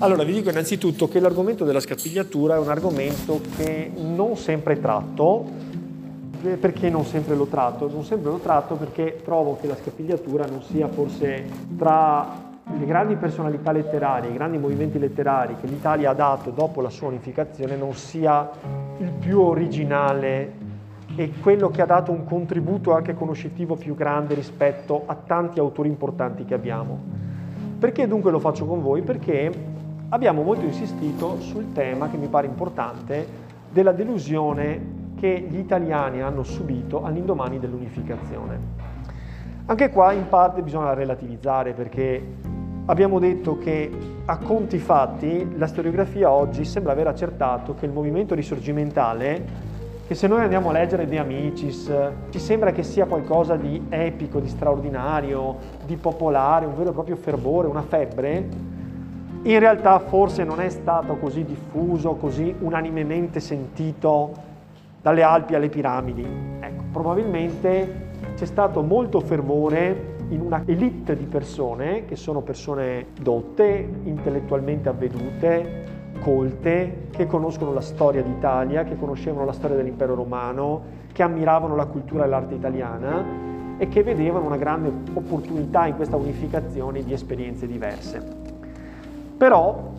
Allora, vi dico innanzitutto che l'argomento della scapigliatura è un argomento che non sempre tratto. Perché non sempre lo tratto? Non sempre lo tratto perché trovo che la scapigliatura non sia forse tra le grandi personalità letterarie, i grandi movimenti letterari che l'Italia ha dato dopo la sua unificazione non sia il più originale e quello che ha dato un contributo anche conoscitivo più grande rispetto a tanti autori importanti che abbiamo. Perché dunque lo faccio con voi? Perché abbiamo molto insistito sul tema che mi pare importante della delusione che gli italiani hanno subito all'indomani dell'unificazione. Anche qua in parte bisogna relativizzare perché abbiamo detto che a conti fatti la storiografia oggi sembra aver accertato che il movimento risorgimentale, che se noi andiamo a leggere De Amicis, ci sembra che sia qualcosa di epico, di straordinario, di popolare, un vero e proprio fervore, una febbre, in realtà forse non è stato così diffuso, così unanimemente sentito dalle Alpi alle piramidi. Ecco, probabilmente c'è stato molto fervore in una elite di persone che sono persone dotte, intellettualmente avvedute, colte, che conoscono la storia d'Italia, che conoscevano la storia dell'impero romano, che ammiravano la cultura e l'arte italiana e che vedevano una grande opportunità in questa unificazione di esperienze diverse. Però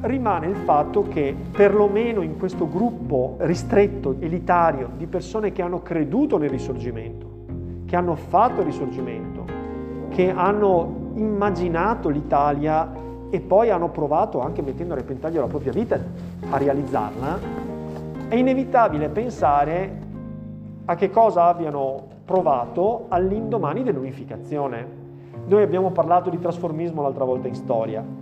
rimane il fatto che perlomeno in questo gruppo ristretto, elitario, di persone che hanno creduto nel risorgimento, che hanno fatto il risorgimento, che hanno immaginato l'Italia e poi hanno provato, anche mettendo a repentaglio la propria vita, a realizzarla, è inevitabile pensare a che cosa abbiano provato all'indomani dell'unificazione. Noi abbiamo parlato di trasformismo l'altra volta in storia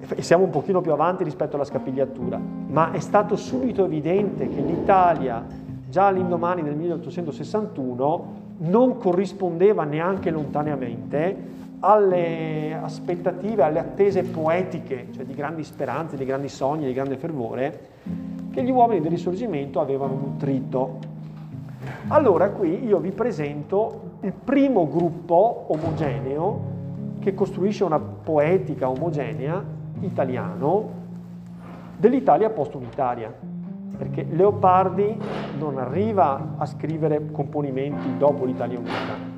e siamo un pochino più avanti rispetto alla scapigliatura, ma è stato subito evidente che l'Italia già all'indomani del 1861 non corrispondeva neanche lontaneamente alle aspettative, alle attese poetiche, cioè di grandi speranze, di grandi sogni, di grande fervore, che gli uomini del risorgimento avevano nutrito. Allora qui io vi presento il primo gruppo omogeneo che costruisce una poetica omogenea italiano dell'Italia post-unitaria, perché Leopardi non arriva a scrivere componimenti dopo l'Italia unita.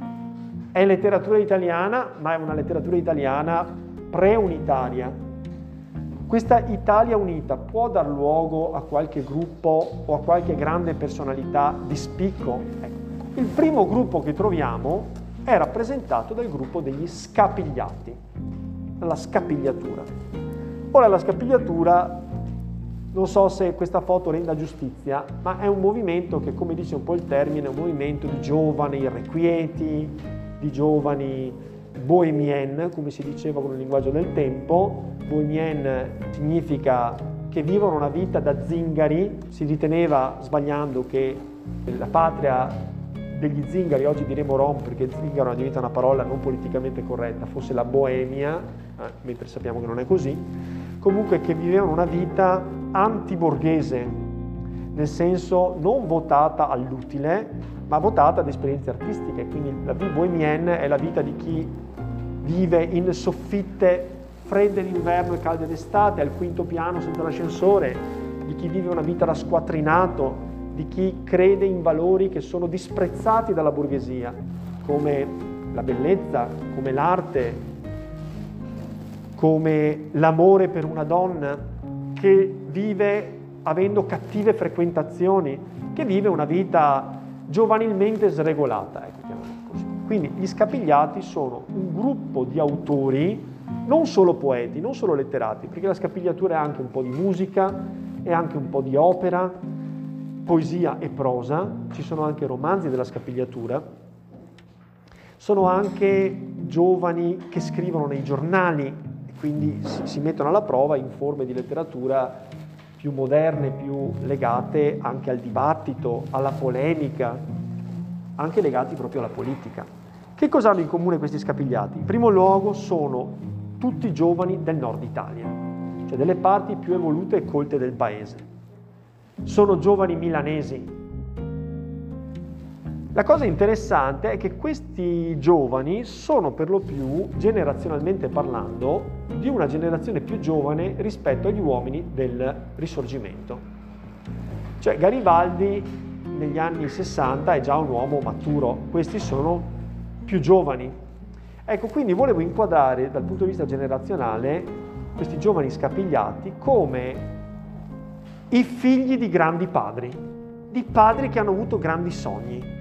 È letteratura italiana, ma è una letteratura italiana pre-unitaria. Questa Italia unita può dar luogo a qualche gruppo o a qualche grande personalità di spicco? Ecco. Il primo gruppo che troviamo è rappresentato dal gruppo degli scapigliati, la scapigliatura. Ora la scapigliatura, non so se questa foto renda giustizia, ma è un movimento che, come dice un po' il termine, è un movimento di giovani irrequieti, di giovani bohemien, come si diceva con il linguaggio del tempo. Bohemien significa che vivono una vita da zingari, si riteneva sbagliando che la patria degli zingari, oggi diremo rom perché zingaro diventa una parola non politicamente corretta, fosse la Boemia, eh, mentre sappiamo che non è così, comunque che vivevano una vita antiborghese, nel senso non votata all'utile, ma votata ad esperienze artistiche. Quindi la vie bohemienne è la vita di chi vive in soffitte fredde d'inverno e calde d'estate, al quinto piano senza l'ascensore, di chi vive una vita da squattrinato, di chi crede in valori che sono disprezzati dalla borghesia, come la bellezza, come l'arte, come l'amore per una donna che vive avendo cattive frequentazioni, che vive una vita giovanilmente sregolata. Ecco, Quindi gli scapigliati sono un gruppo di autori, non solo poeti, non solo letterati, perché la scapigliatura è anche un po' di musica, è anche un po' di opera, poesia e prosa, ci sono anche romanzi della scapigliatura, sono anche giovani che scrivono nei giornali quindi si mettono alla prova in forme di letteratura più moderne, più legate anche al dibattito, alla polemica, anche legati proprio alla politica. Che cosa hanno in comune questi scapigliati? In primo luogo sono tutti giovani del nord Italia, cioè delle parti più evolute e colte del paese. Sono giovani milanesi, La cosa interessante è che questi giovani sono per lo più, generazionalmente parlando, di una generazione più giovane rispetto agli uomini del risorgimento. Cioè Garibaldi negli anni 60 è già un uomo maturo, questi sono più giovani. Ecco, quindi volevo inquadrare dal punto di vista generazionale questi giovani scapigliati come i figli di grandi padri, di padri che hanno avuto grandi sogni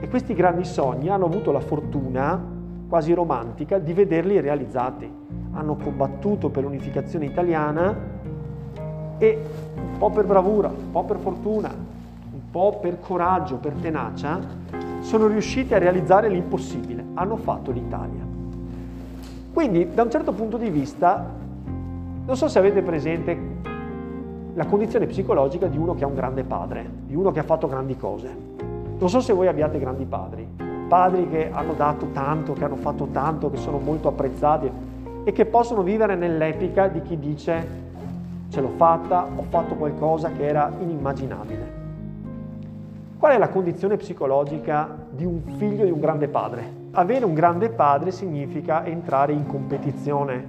e questi grandi sogni hanno avuto la fortuna quasi romantica di vederli realizzati. Hanno combattuto per l'unificazione italiana e un po' per bravura, un po' per fortuna, un po' per coraggio, per tenacia, sono riusciti a realizzare l'impossibile. Hanno fatto l'Italia. Quindi, da un certo punto di vista, non so se avete presente la condizione psicologica di uno che ha un grande padre, di uno che ha fatto grandi cose. Non so se voi abbiate grandi padri, padri che hanno dato tanto, che hanno fatto tanto, che sono molto apprezzati e che possono vivere nell'epica di chi dice ce l'ho fatta, ho fatto qualcosa che era inimmaginabile. Qual è la condizione psicologica di un figlio di un grande padre? Avere un grande padre significa entrare in competizione,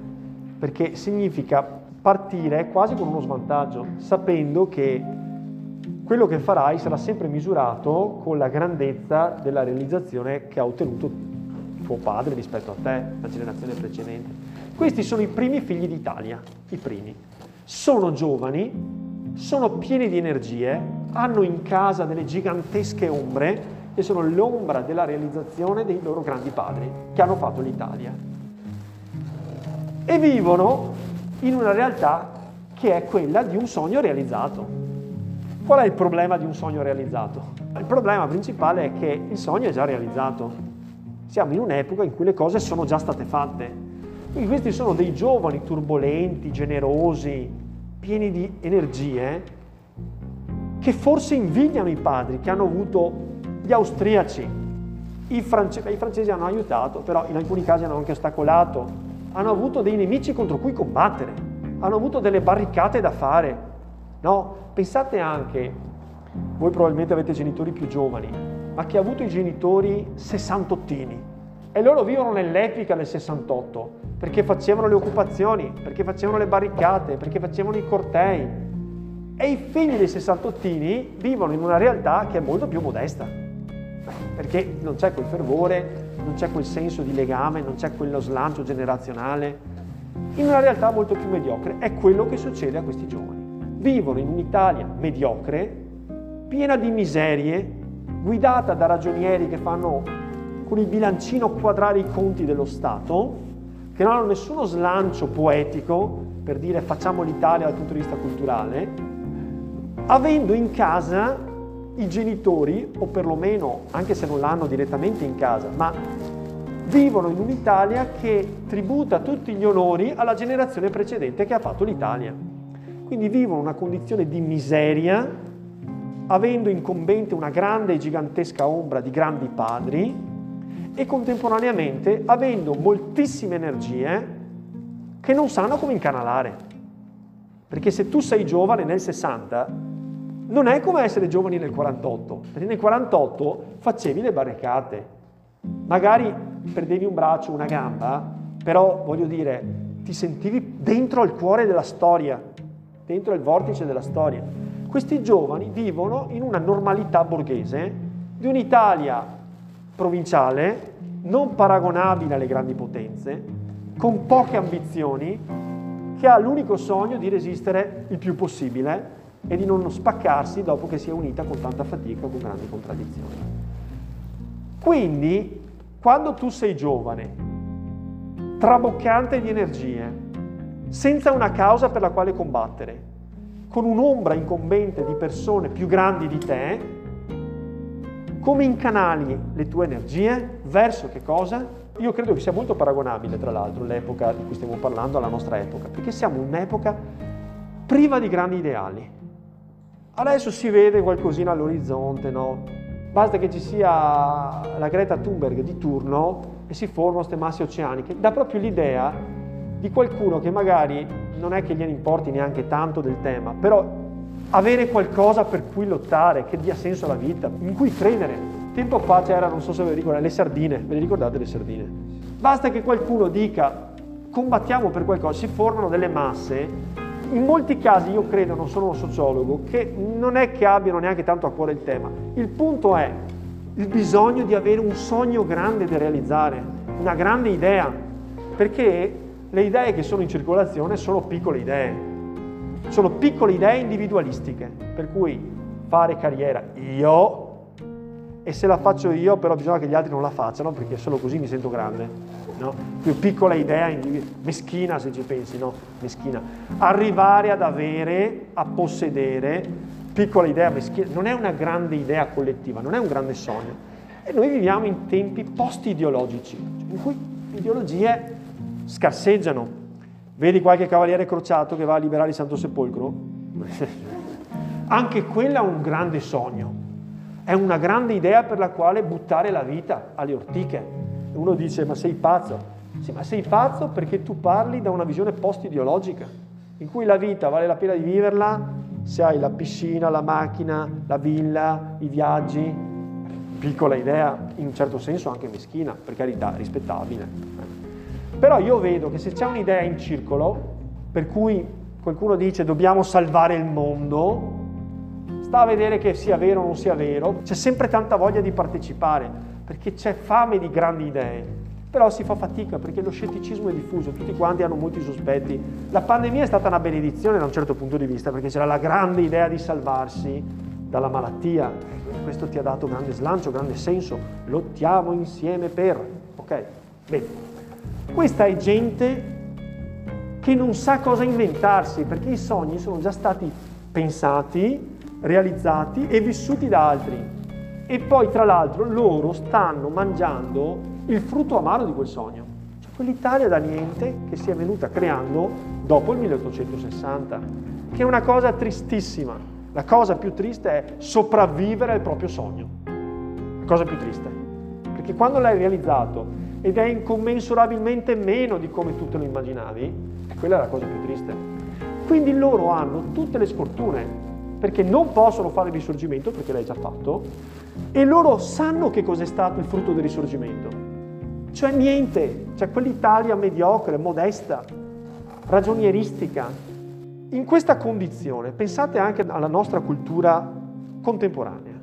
perché significa partire quasi con uno svantaggio, sapendo che quello che farai sarà sempre misurato con la grandezza della realizzazione che ha ottenuto tuo padre rispetto a te, la generazione precedente. Questi sono i primi figli d'Italia, i primi. Sono giovani, sono pieni di energie, hanno in casa delle gigantesche ombre che sono l'ombra della realizzazione dei loro grandi padri che hanno fatto l'Italia. E vivono in una realtà che è quella di un sogno realizzato. Qual è il problema di un sogno realizzato? Il problema principale è che il sogno è già realizzato. Siamo in un'epoca in cui le cose sono già state fatte. Quindi questi sono dei giovani turbolenti, generosi, pieni di energie, che forse invidiano i padri che hanno avuto gli austriaci. I, france- I francesi hanno aiutato, però in alcuni casi hanno anche ostacolato. Hanno avuto dei nemici contro cui combattere. Hanno avuto delle barricate da fare No? Pensate anche, voi probabilmente avete genitori più giovani, ma che ha avuto i genitori sessantottini e loro vivono nell'epica del 68 perché facevano le occupazioni, perché facevano le barricate, perché facevano i cortei. E i figli dei sessantottini vivono in una realtà che è molto più modesta, perché non c'è quel fervore, non c'è quel senso di legame, non c'è quello slancio generazionale, in una realtà molto più mediocre. È quello che succede a questi giovani vivono in un'Italia mediocre, piena di miserie, guidata da ragionieri che fanno con il bilancino quadrare i conti dello Stato, che non hanno nessuno slancio poetico per dire facciamo l'Italia dal punto di vista culturale, avendo in casa i genitori, o perlomeno, anche se non l'hanno direttamente in casa, ma vivono in un'Italia che tributa tutti gli onori alla generazione precedente che ha fatto l'Italia. Quindi vivono una condizione di miseria, avendo incombente una grande e gigantesca ombra di grandi padri e contemporaneamente avendo moltissime energie che non sanno come incanalare. Perché se tu sei giovane nel 60, non è come essere giovani nel 48, perché nel 48 facevi le barricate, magari perdevi un braccio, una gamba, però voglio dire, ti sentivi dentro al cuore della storia, dentro il vortice della storia. Questi giovani vivono in una normalità borghese di un'Italia provinciale, non paragonabile alle grandi potenze, con poche ambizioni, che ha l'unico sogno di resistere il più possibile e di non spaccarsi dopo che si è unita con tanta fatica con grandi contraddizioni. Quindi, quando tu sei giovane, traboccante di energie, senza una causa per la quale combattere, con un'ombra incombente di persone più grandi di te, come incanali le tue energie verso che cosa? Io credo che sia molto paragonabile, tra l'altro, l'epoca di cui stiamo parlando alla nostra epoca, perché siamo un'epoca priva di grandi ideali. Adesso si vede qualcosina all'orizzonte, no? Basta che ci sia la Greta Thunberg di turno e si formano queste masse oceaniche. Dà proprio l'idea di qualcuno che magari non è che gliene importi neanche tanto del tema, però avere qualcosa per cui lottare, che dia senso alla vita, in cui credere. Tempo fa c'era, non so se ve le ricordate, le sardine, ve le ricordate le sardine? Basta che qualcuno dica combattiamo per qualcosa, si formano delle masse. In molti casi io credo, non sono un sociologo, che non è che abbiano neanche tanto a cuore il tema. Il punto è il bisogno di avere un sogno grande da realizzare, una grande idea, perché le idee che sono in circolazione sono piccole idee, sono piccole idee individualistiche, per cui fare carriera io e se la faccio io però bisogna che gli altri non la facciano perché solo così mi sento grande. No? Più piccola idea, meschina se ci pensi, no? Meschina. Arrivare ad avere, a possedere, piccola idea meschina, non è una grande idea collettiva, non è un grande sogno. E noi viviamo in tempi post-ideologici, in cui ideologie scarseggiano. Vedi qualche cavaliere crociato che va a liberare il Santo Sepolcro? Anche quello è un grande sogno è una grande idea per la quale buttare la vita alle ortiche. Uno dice, ma sei pazzo? Sì, ma sei pazzo perché tu parli da una visione post-ideologica, in cui la vita vale la pena di viverla se hai la piscina, la macchina, la villa, i viaggi. Piccola idea, in un certo senso anche meschina, per carità, rispettabile. Però io vedo che se c'è un'idea in circolo, per cui qualcuno dice dobbiamo salvare il mondo, sta a vedere che sia vero o non sia vero, c'è sempre tanta voglia di partecipare, perché c'è fame di grandi idee, però si fa fatica perché lo scetticismo è diffuso, tutti quanti hanno molti sospetti. La pandemia è stata una benedizione da un certo punto di vista, perché c'era la grande idea di salvarsi dalla malattia, questo ti ha dato grande slancio, grande senso, lottiamo insieme per, ok? Bene, questa è gente che non sa cosa inventarsi, perché i sogni sono già stati pensati, realizzati e vissuti da altri. E poi tra l'altro loro stanno mangiando il frutto amaro di quel sogno. Cioè quell'Italia da niente che si è venuta creando dopo il 1860, che è una cosa tristissima. La cosa più triste è sopravvivere al proprio sogno. La cosa più triste. Perché quando l'hai realizzato ed è incommensurabilmente meno di come tu te lo immaginavi, quella è la cosa più triste. Quindi loro hanno tutte le sfortune perché non possono fare il risorgimento, perché l'hai già fatto, e loro sanno che cos'è stato il frutto del risorgimento. Cioè niente, cioè quell'Italia mediocre, modesta, ragionieristica. In questa condizione pensate anche alla nostra cultura contemporanea.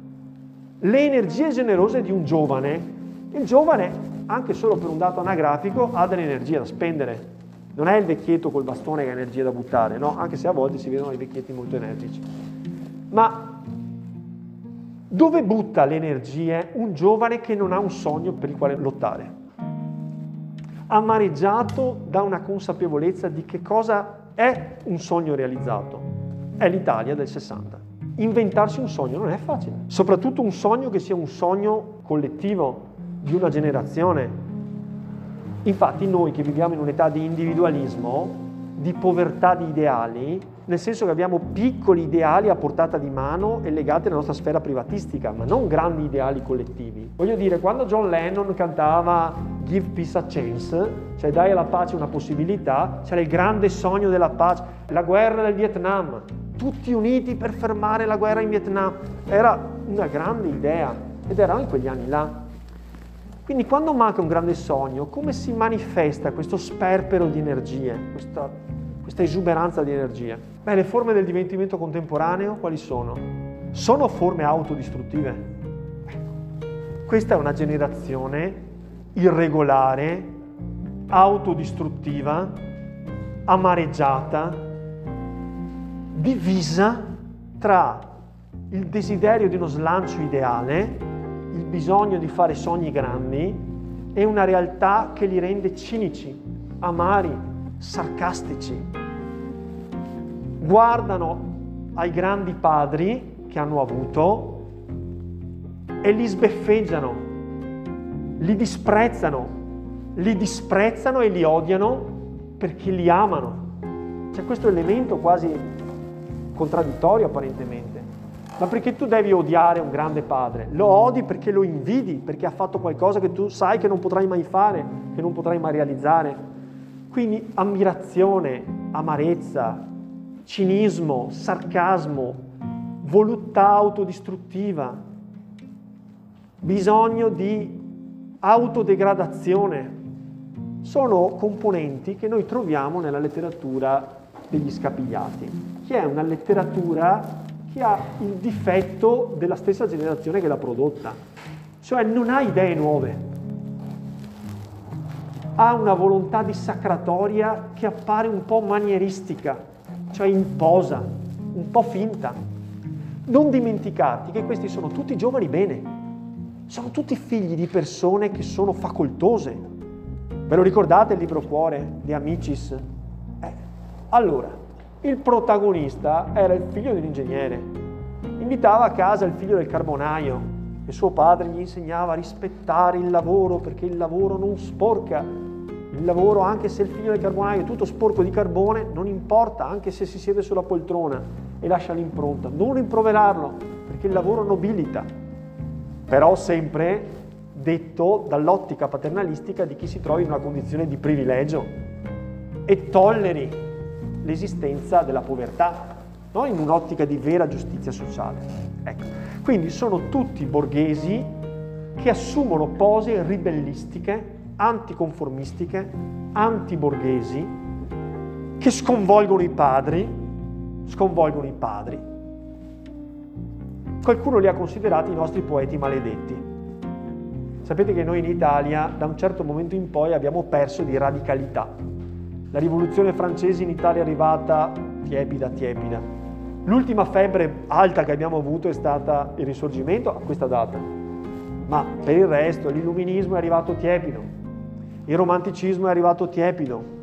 Le energie generose di un giovane, il giovane, anche solo per un dato anagrafico, ha dell'energia da spendere. Non è il vecchietto col bastone che ha energia da buttare, no? Anche se a volte si vedono i vecchietti molto energici. Ma dove butta le energie un giovane che non ha un sogno per il quale lottare? Amareggiato da una consapevolezza di che cosa è un sogno realizzato. È l'Italia del 60. Inventarsi un sogno non è facile, soprattutto un sogno che sia un sogno collettivo di una generazione. Infatti noi che viviamo in un'età di individualismo, di povertà di ideali, nel senso che abbiamo piccoli ideali a portata di mano e legati alla nostra sfera privatistica, ma non grandi ideali collettivi. Voglio dire, quando John Lennon cantava Give Peace a Chance, cioè dai alla pace una possibilità, c'era il grande sogno della pace, la guerra del Vietnam, tutti uniti per fermare la guerra in Vietnam. Era una grande idea ed era in quegli anni là. Quindi quando manca un grande sogno, come si manifesta questo sperpero di energie, questa questa esuberanza di energia? Beh, le forme del divertimento contemporaneo quali sono? Sono forme autodistruttive. Questa è una generazione irregolare, autodistruttiva, amareggiata, divisa tra il desiderio di uno slancio ideale, il bisogno di fare sogni grandi e una realtà che li rende cinici, amari, sarcastici, guardano ai grandi padri che hanno avuto e li sbeffeggiano, li disprezzano, li disprezzano e li odiano perché li amano. C'è questo elemento quasi contraddittorio apparentemente. Ma perché tu devi odiare un grande padre? Lo odi perché lo invidi, perché ha fatto qualcosa che tu sai che non potrai mai fare, che non potrai mai realizzare. Quindi ammirazione, amarezza, cinismo, sarcasmo, voluttà autodistruttiva. bisogno di autodegradazione. Sono componenti che noi troviamo nella letteratura degli scapigliati, che è una letteratura che ha il difetto della stessa generazione che l'ha prodotta, cioè non ha idee nuove, ha una volontà dissacratoria che appare un po' manieristica, cioè imposa, un po' finta. Non dimenticate che questi sono tutti giovani bene, sono tutti figli di persone che sono facoltose. Ve lo ricordate il libro Cuore di Amicis? Eh, allora, il protagonista era il figlio dell'ingegnere. Invitava a casa il figlio del carbonaio e suo padre gli insegnava a rispettare il lavoro perché il lavoro non sporca. Il lavoro, anche se il figlio del carbonaio è tutto sporco di carbone, non importa, anche se si siede sulla poltrona e lascia l'impronta. Non rimproverarlo, perché il lavoro nobilita però sempre detto dall'ottica paternalistica di chi si trova in una condizione di privilegio e tolleri l'esistenza della povertà, no? in un'ottica di vera giustizia sociale. Ecco. Quindi sono tutti borghesi che assumono pose ribellistiche, anticonformistiche, antiborghesi, che sconvolgono i padri, sconvolgono i padri Qualcuno li ha considerati i nostri poeti maledetti. Sapete che noi in Italia da un certo momento in poi abbiamo perso di radicalità. La rivoluzione francese in Italia è arrivata tiepida, tiepida. L'ultima febbre alta che abbiamo avuto è stata il risorgimento a questa data. Ma per il resto l'illuminismo è arrivato tiepido, il romanticismo è arrivato tiepido.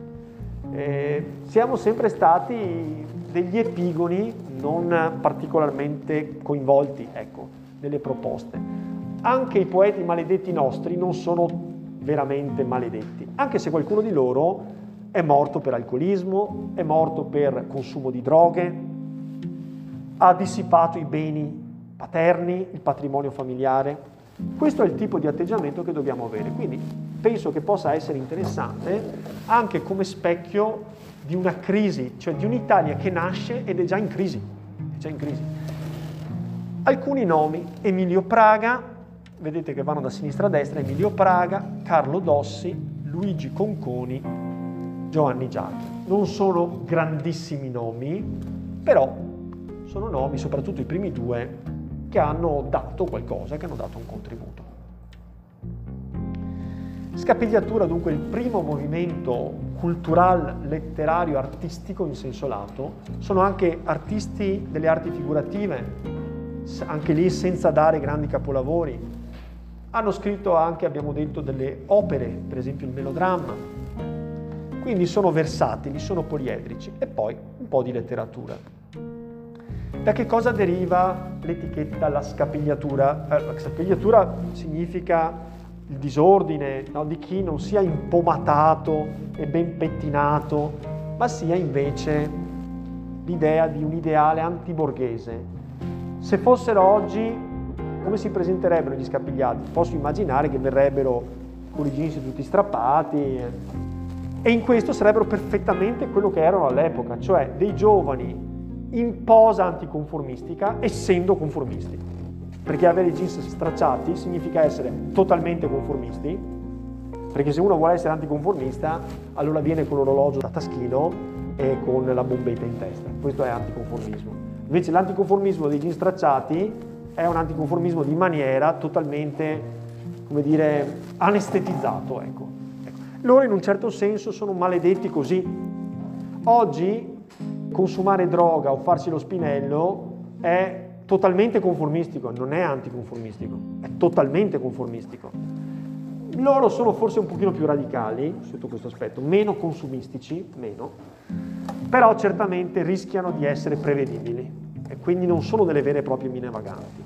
Eh, siamo sempre stati degli epigoni non particolarmente coinvolti ecco, nelle proposte. Anche i poeti maledetti nostri non sono veramente maledetti, anche se qualcuno di loro è morto per alcolismo, è morto per consumo di droghe, ha dissipato i beni paterni, il patrimonio familiare. Questo è il tipo di atteggiamento che dobbiamo avere, quindi penso che possa essere interessante anche come specchio di una crisi, cioè di un'Italia che nasce ed è già in crisi. È già in crisi. Alcuni nomi, Emilio Praga, vedete che vanno da sinistra a destra, Emilio Praga, Carlo Dossi, Luigi Conconi, Giovanni Giacchi. Non sono grandissimi nomi, però sono nomi, soprattutto i primi due, che hanno dato qualcosa, che hanno dato un contributo. Scapigliatura dunque il primo movimento culturale, letterario, artistico in senso lato, sono anche artisti delle arti figurative, anche lì senza dare grandi capolavori. Hanno scritto anche, abbiamo detto, delle opere, per esempio il melodramma. Quindi sono versatili, sono poliedrici e poi un po' di letteratura. Da che cosa deriva l'etichetta la scapigliatura? Eh, la scapigliatura significa il disordine no? di chi non sia impomatato e ben pettinato, ma sia invece l'idea di un ideale antiborghese. Se fossero oggi, come si presenterebbero gli scapigliati? Posso immaginare che verrebbero con i jeans tutti strappati. E in questo sarebbero perfettamente quello che erano all'epoca, cioè dei giovani in posa anticonformistica essendo conformisti perché avere i jeans stracciati significa essere totalmente conformisti, perché se uno vuole essere anticonformista, allora viene con l'orologio da taschino e con la bombetta in testa. Questo è anticonformismo. Invece l'anticonformismo dei jeans stracciati è un anticonformismo di maniera totalmente, come dire, anestetizzato. Ecco. Loro in un certo senso sono maledetti così. Oggi consumare droga o farsi lo spinello è totalmente conformistico, non è anticonformistico, è totalmente conformistico. Loro sono forse un pochino più radicali sotto questo aspetto, meno consumistici, meno, però certamente rischiano di essere prevedibili e quindi non sono delle vere e proprie mine vaganti.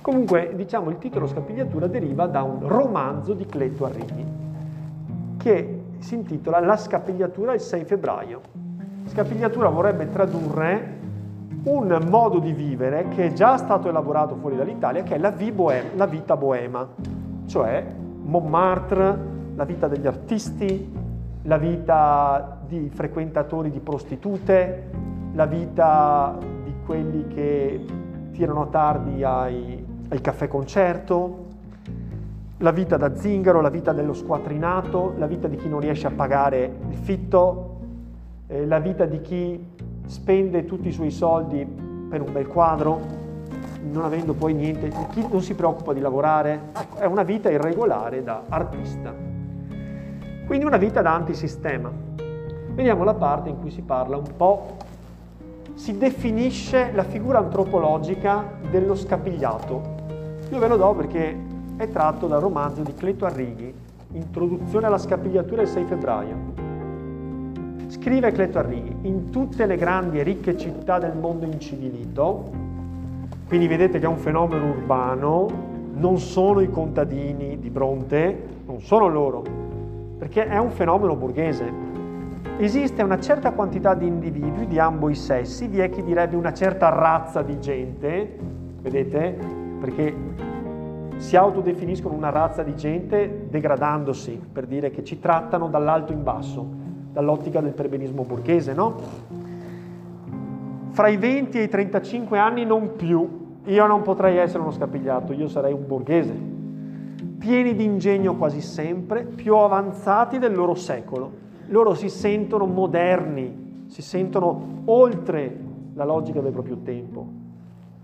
Comunque, diciamo, il titolo Scapigliatura deriva da un romanzo di Cletto Arrighi che si intitola La scapigliatura il 6 febbraio. Scapigliatura vorrebbe tradurre un modo di vivere che è già stato elaborato fuori dall'Italia, che è la, la vita boema, cioè Montmartre, la vita degli artisti, la vita di frequentatori di prostitute, la vita di quelli che tirano tardi ai il caffè concerto, la vita da zingaro, la vita dello squattrinato, la vita di chi non riesce a pagare il fitto, eh, la vita di chi spende tutti i suoi soldi per un bel quadro, non avendo poi niente, chi non si preoccupa di lavorare, ecco, è una vita irregolare da artista. Quindi una vita da antisistema. Vediamo la parte in cui si parla un po', si definisce la figura antropologica dello scapigliato. Io ve lo do perché è tratto dal romanzo di Cleto Arrighi, Introduzione alla scapigliatura del 6 febbraio. Scrive Cleto Arrighi, in tutte le grandi e ricche città del mondo incivilito, quindi vedete che è un fenomeno urbano, non sono i contadini di Bronte, non sono loro, perché è un fenomeno borghese. Esiste una certa quantità di individui di ambo i sessi, vi è chi direbbe una certa razza di gente, vedete? Perché si autodefiniscono una razza di gente degradandosi, per dire che ci trattano dall'alto in basso, dall'ottica del perbenismo borghese, no? Fra i 20 e i 35 anni non più. Io non potrei essere uno scapigliato, io sarei un borghese. Pieni di ingegno quasi sempre, più avanzati del loro secolo. Loro si sentono moderni, si sentono oltre la logica del proprio tempo.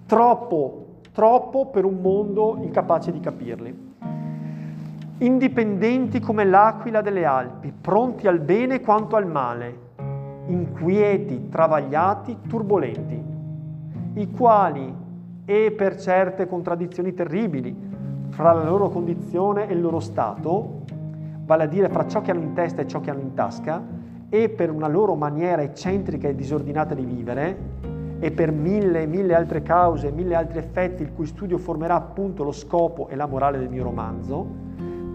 Troppo troppo per un mondo incapace di capirli. Indipendenti come l'aquila delle Alpi, pronti al bene quanto al male, inquieti, travagliati, turbolenti, i quali, e per certe contraddizioni terribili fra la loro condizione e il loro stato, vale a dire fra ciò che hanno in testa e ciò che hanno in tasca, e per una loro maniera eccentrica e disordinata di vivere, e per mille e mille altre cause, mille altri effetti, il cui studio formerà appunto lo scopo e la morale del mio romanzo,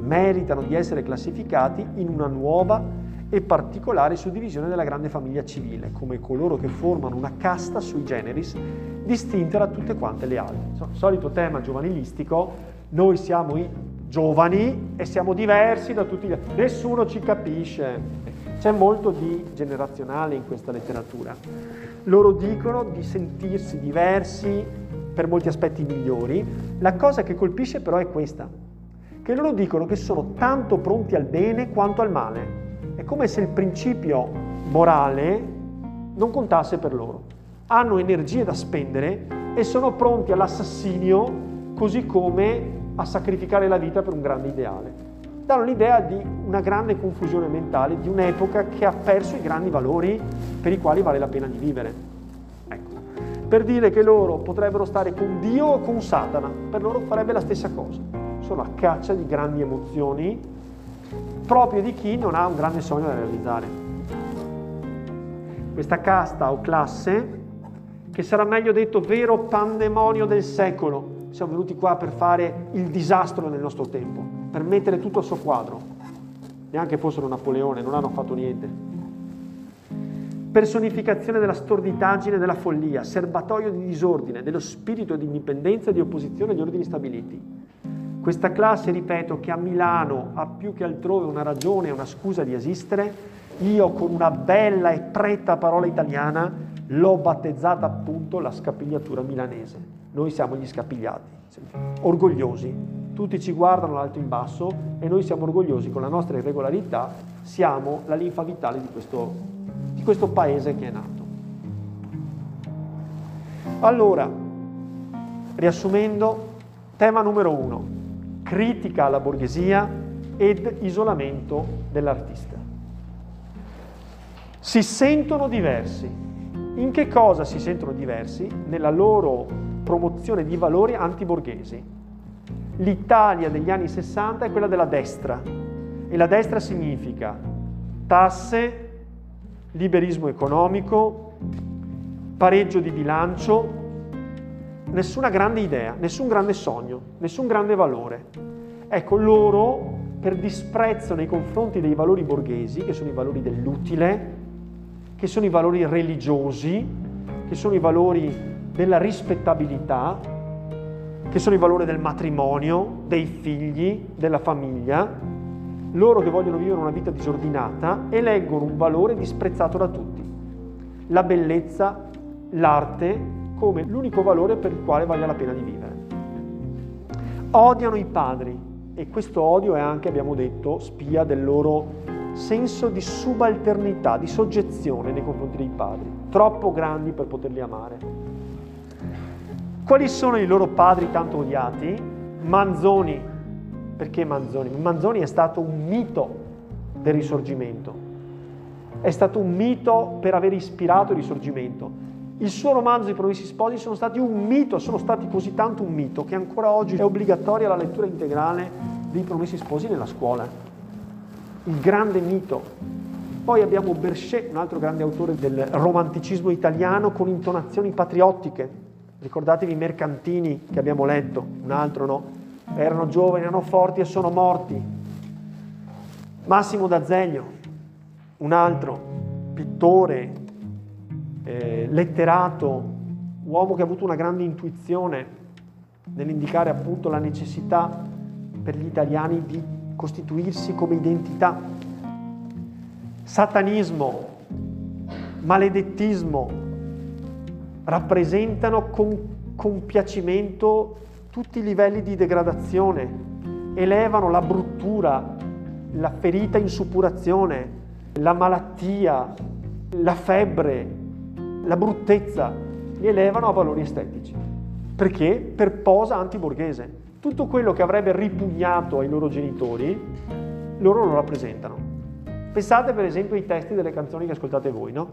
meritano di essere classificati in una nuova e particolare suddivisione della grande famiglia civile, come coloro che formano una casta sui generis distinta da tutte quante le altre. Solito tema giovanilistico, noi siamo i giovani e siamo diversi da tutti gli altri, nessuno ci capisce. C'è molto di generazionale in questa letteratura. Loro dicono di sentirsi diversi per molti aspetti migliori. La cosa che colpisce però è questa, che loro dicono che sono tanto pronti al bene quanto al male. È come se il principio morale non contasse per loro. Hanno energie da spendere e sono pronti all'assassinio così come a sacrificare la vita per un grande ideale danno l'idea di una grande confusione mentale, di un'epoca che ha perso i grandi valori per i quali vale la pena di vivere. Ecco. Per dire che loro potrebbero stare con Dio o con Satana, per loro farebbe la stessa cosa. Sono a caccia di grandi emozioni, proprio di chi non ha un grande sogno da realizzare. Questa casta o classe, che sarà meglio detto vero pandemonio del secolo, siamo venuti qua per fare il disastro nel nostro tempo per mettere tutto a suo quadro. Neanche fossero Napoleone, non hanno fatto niente. Personificazione della storditaggine della follia, serbatoio di disordine, dello spirito di indipendenza e di opposizione agli ordini stabiliti. Questa classe, ripeto, che a Milano ha più che altrove una ragione e una scusa di esistere, io con una bella e preta parola italiana l'ho battezzata appunto la scapigliatura milanese. Noi siamo gli scapigliati, orgogliosi, tutti ci guardano dall'alto in basso e noi siamo orgogliosi con la nostra irregolarità, siamo la linfa vitale di questo, di questo paese che è nato. Allora, riassumendo, tema numero uno, critica alla borghesia ed isolamento dell'artista. Si sentono diversi. In che cosa si sentono diversi? Nella loro promozione di valori antiborghesi l'Italia degli anni 60 è quella della destra e la destra significa tasse, liberismo economico, pareggio di bilancio, nessuna grande idea, nessun grande sogno, nessun grande valore. Ecco, loro per disprezzo nei confronti dei valori borghesi, che sono i valori dell'utile, che sono i valori religiosi, che sono i valori della rispettabilità, che sono i valori del matrimonio, dei figli, della famiglia, loro che vogliono vivere una vita disordinata eleggono un valore disprezzato da tutti, la bellezza, l'arte come l'unico valore per il quale vale la pena di vivere. odiano i padri e questo odio è anche, abbiamo detto, spia del loro senso di subalternità, di soggezione nei confronti dei padri, troppo grandi per poterli amare. Quali sono i loro padri tanto odiati? Manzoni. Perché Manzoni? Manzoni è stato un mito del risorgimento. È stato un mito per aver ispirato il risorgimento. Il suo romanzo I Promessi Sposi sono stati un mito, sono stati così tanto un mito che ancora oggi è obbligatoria la lettura integrale dei Promessi Sposi nella scuola il grande mito. Poi abbiamo Berchet, un altro grande autore del romanticismo italiano con intonazioni patriottiche. Ricordatevi i mercantini che abbiamo letto, un altro no. Erano giovani, erano forti e sono morti. Massimo d'Azeglio, un altro pittore, eh, letterato, uomo che ha avuto una grande intuizione nell'indicare appunto la necessità per gli italiani di costituirsi come identità. Satanismo, maledettismo rappresentano con compiacimento tutti i livelli di degradazione, elevano la bruttura, la ferita in suppurazione, la malattia, la febbre, la bruttezza, li elevano a valori estetici. Perché? Per posa antiborghese tutto quello che avrebbe ripugnato ai loro genitori, loro lo rappresentano. Pensate per esempio ai testi delle canzoni che ascoltate voi, no?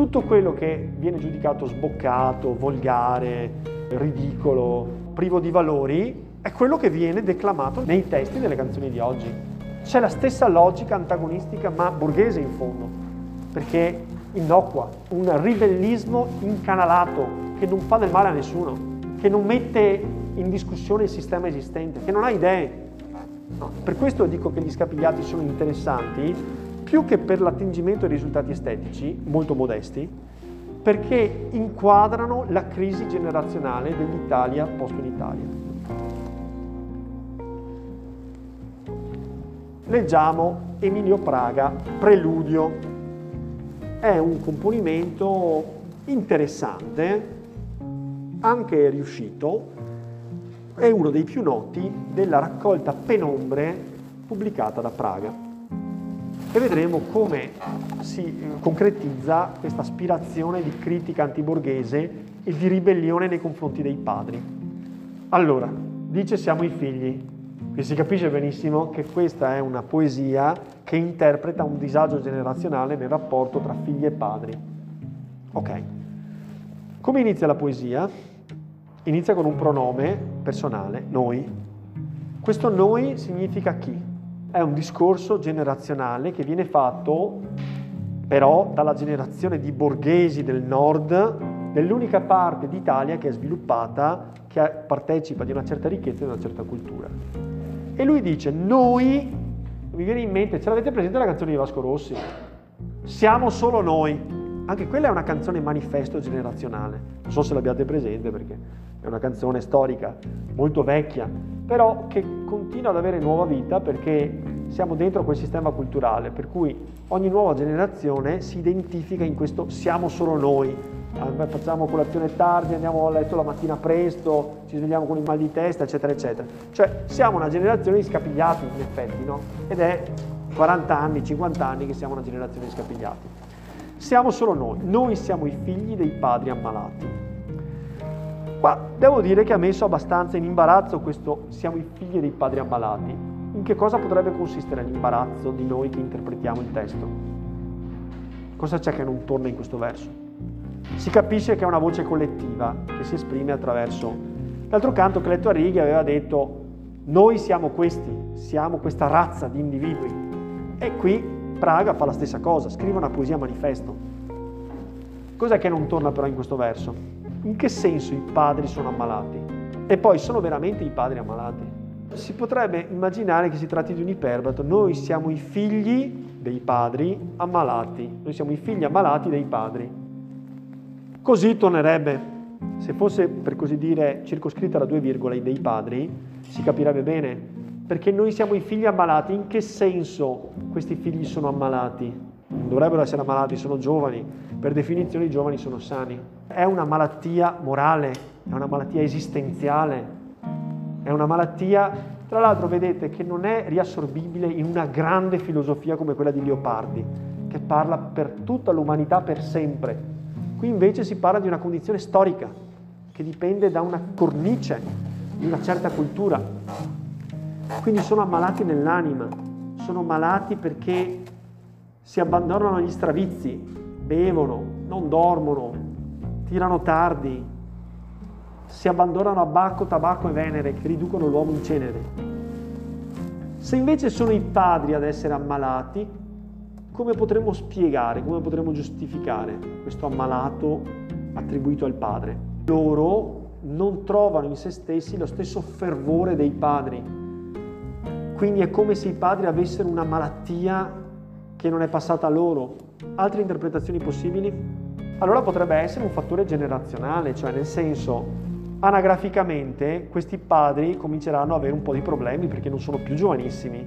Tutto quello che viene giudicato sboccato, volgare, ridicolo, privo di valori, è quello che viene declamato nei testi delle canzoni di oggi. C'è la stessa logica antagonistica ma borghese in fondo, perché innocua, un ribellismo incanalato che non fa del male a nessuno, che non mette in discussione il sistema esistente, che non ha idee. No, per questo dico che gli scapigliati sono interessanti, più che per l'attingimento dei risultati estetici, molto modesti, perché inquadrano la crisi generazionale dell'Italia post-unitaria. Leggiamo Emilio Praga, Preludio. È un componimento interessante, anche riuscito, è uno dei più noti della raccolta Penombre pubblicata da Praga. E vedremo come si eh, concretizza questa aspirazione di critica antiborghese e di ribellione nei confronti dei padri. Allora, dice siamo i figli, qui si capisce benissimo che questa è una poesia che interpreta un disagio generazionale nel rapporto tra figli e padri. Ok. Come inizia la poesia? inizia con un pronome personale, noi. Questo noi significa chi? È un discorso generazionale che viene fatto però dalla generazione di borghesi del nord, dell'unica parte d'Italia che è sviluppata, che partecipa di una certa ricchezza e di una certa cultura. E lui dice, noi, mi viene in mente, ce l'avete presente la canzone di Vasco Rossi? Siamo solo noi. Anche quella è una canzone manifesto generazionale. Non so se l'abbiate presente perché è una canzone storica molto vecchia, però che continua ad avere nuova vita perché siamo dentro quel sistema culturale, per cui ogni nuova generazione si identifica in questo siamo solo noi. Ah, facciamo colazione tardi, andiamo a letto la mattina presto, ci svegliamo con il mal di testa, eccetera, eccetera. Cioè siamo una generazione di scapigliati, in effetti, no? Ed è 40 anni, 50 anni che siamo una generazione di scapigliati. Siamo solo noi, noi siamo i figli dei padri ammalati. Ma devo dire che ha messo abbastanza in imbarazzo questo siamo i figli dei padri ammalati. In che cosa potrebbe consistere l'imbarazzo di noi che interpretiamo il testo? Cosa c'è che non torna in questo verso? Si capisce che è una voce collettiva che si esprime attraverso... D'altro canto Cleto Arrighi aveva detto noi siamo questi, siamo questa razza di individui. E qui Praga fa la stessa cosa, scrive una poesia manifesto. Cos'è che non torna però in questo verso? In che senso i padri sono ammalati? E poi sono veramente i padri ammalati? Si potrebbe immaginare che si tratti di un iperbato. Noi siamo i figli dei padri ammalati. Noi siamo i figli ammalati dei padri. Così tornerebbe, se fosse per così dire circoscritta da due virgole dei padri, si capirebbe bene perché noi siamo i figli ammalati. In che senso questi figli sono ammalati? Non dovrebbero essere ammalati, sono giovani. Per definizione i giovani sono sani. È una malattia morale, è una malattia esistenziale, è una malattia, tra l'altro vedete, che non è riassorbibile in una grande filosofia come quella di Leopardi, che parla per tutta l'umanità per sempre. Qui invece si parla di una condizione storica, che dipende da una cornice, di una certa cultura. Quindi sono ammalati nell'anima, sono malati perché si abbandonano agli stravizi, bevono, non dormono, tirano tardi, si abbandonano a Bacco, tabacco e Venere che riducono l'uomo in cenere. Se invece sono i padri ad essere ammalati, come potremmo spiegare, come potremmo giustificare questo ammalato attribuito al padre? Loro non trovano in se stessi lo stesso fervore dei padri. Quindi è come se i padri avessero una malattia che non è passata a loro. Altre interpretazioni possibili? Allora potrebbe essere un fattore generazionale, cioè nel senso anagraficamente questi padri cominceranno ad avere un po' di problemi perché non sono più giovanissimi.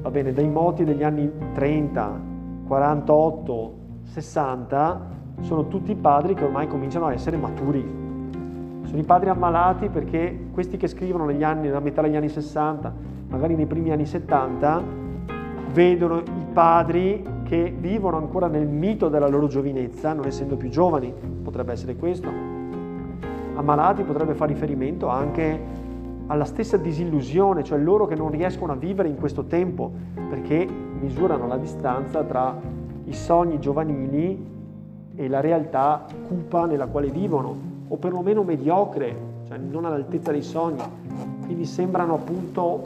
Va bene, dai moti degli anni 30, 48, 60 sono tutti padri che ormai cominciano a essere maturi. Sono i padri ammalati perché questi che scrivono negli anni, nella metà degli anni 60, magari nei primi anni 70, vedono i padri che vivono ancora nel mito della loro giovinezza, non essendo più giovani, potrebbe essere questo. Ammalati potrebbe fare riferimento anche alla stessa disillusione, cioè loro che non riescono a vivere in questo tempo perché misurano la distanza tra i sogni giovanili e la realtà cupa nella quale vivono, o perlomeno mediocre, cioè non all'altezza dei sogni. Quindi sembrano appunto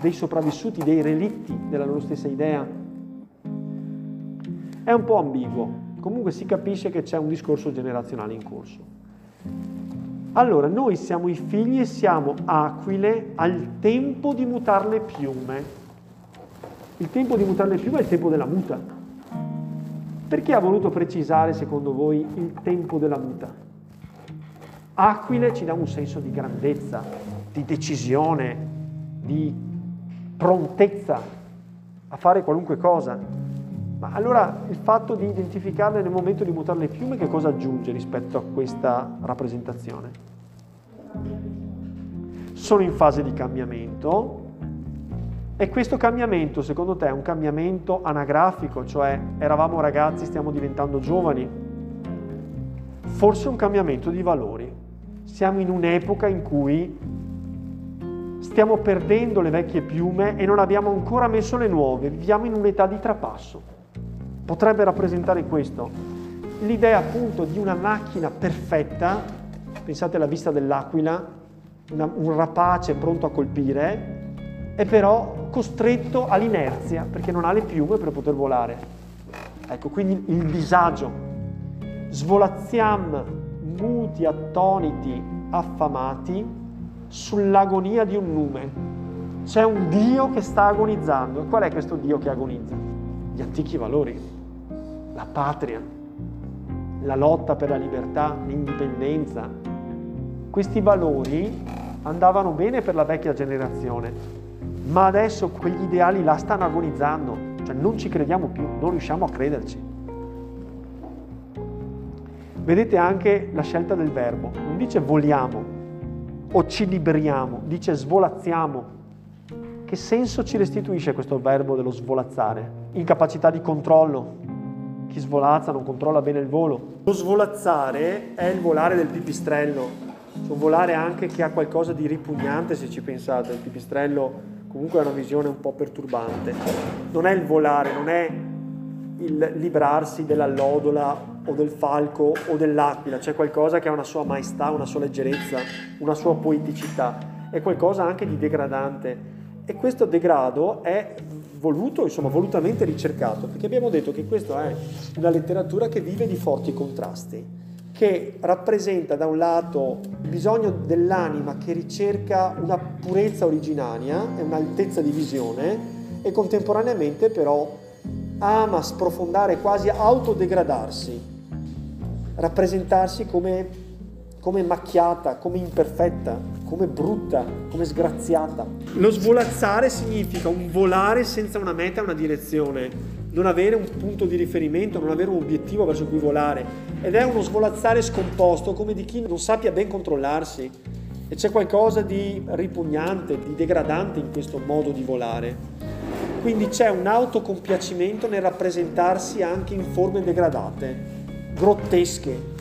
dei sopravvissuti, dei relitti della loro stessa idea. È un po' ambiguo, comunque si capisce che c'è un discorso generazionale in corso. Allora, noi siamo i figli e siamo aquile al tempo di mutare le piume. Il tempo di mutare le piume è il tempo della muta. Perché ha voluto precisare, secondo voi, il tempo della muta? Aquile ci dà un senso di grandezza, di decisione, di prontezza a fare qualunque cosa. Ma allora il fatto di identificarle nel momento di mutare le piume che cosa aggiunge rispetto a questa rappresentazione? Sono in fase di cambiamento e questo cambiamento secondo te è un cambiamento anagrafico, cioè eravamo ragazzi, stiamo diventando giovani? Forse un cambiamento di valori. Siamo in un'epoca in cui stiamo perdendo le vecchie piume e non abbiamo ancora messo le nuove, viviamo in un'età di trapasso. Potrebbe rappresentare questo. L'idea appunto di una macchina perfetta, pensate alla vista dell'aquila, una, un rapace pronto a colpire, è però costretto all'inerzia perché non ha le piume per poter volare. Ecco, quindi il disagio. Svolazziam muti, attoniti, affamati, sull'agonia di un nume. C'è un Dio che sta agonizzando. Qual è questo Dio che agonizza? Gli antichi valori, la patria, la lotta per la libertà, l'indipendenza. Questi valori andavano bene per la vecchia generazione, ma adesso quegli ideali la stanno agonizzando, cioè non ci crediamo più, non riusciamo a crederci. Vedete anche la scelta del verbo, non dice vogliamo, o ci liberiamo, dice svolazziamo. Che senso ci restituisce questo verbo dello svolazzare? Incapacità di controllo. Chi svolazza non controlla bene il volo. Lo svolazzare è il volare del pipistrello. C'è un volare anche che ha qualcosa di ripugnante se ci pensate. Il pipistrello comunque ha una visione un po' perturbante. Non è il volare, non è il librarsi dell'allodola o del falco o dell'aquila, c'è qualcosa che ha una sua maestà, una sua leggerezza, una sua poeticità, è qualcosa anche di degradante. E questo degrado è voluto, insomma, volutamente ricercato, perché abbiamo detto che questa è una letteratura che vive di forti contrasti, che rappresenta da un lato il bisogno dell'anima che ricerca una purezza originaria e un'altezza di visione e contemporaneamente però ama sprofondare, quasi autodegradarsi rappresentarsi come, come macchiata, come imperfetta, come brutta, come sgraziata. Lo svolazzare significa un volare senza una meta una direzione, non avere un punto di riferimento, non avere un obiettivo verso cui volare ed è uno svolazzare scomposto come di chi non sappia ben controllarsi E c'è qualcosa di ripugnante, di degradante in questo modo di volare. Quindi c'è un autocompiacimento nel rappresentarsi anche in forme degradate, grottesche,